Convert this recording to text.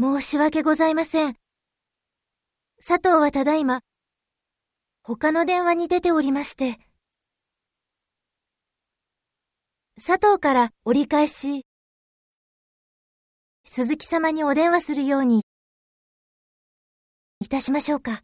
申し訳ございません。佐藤はただいま、他の電話に出ておりまして。佐藤から折り返し、鈴木様にお電話するように、いたしましょうか。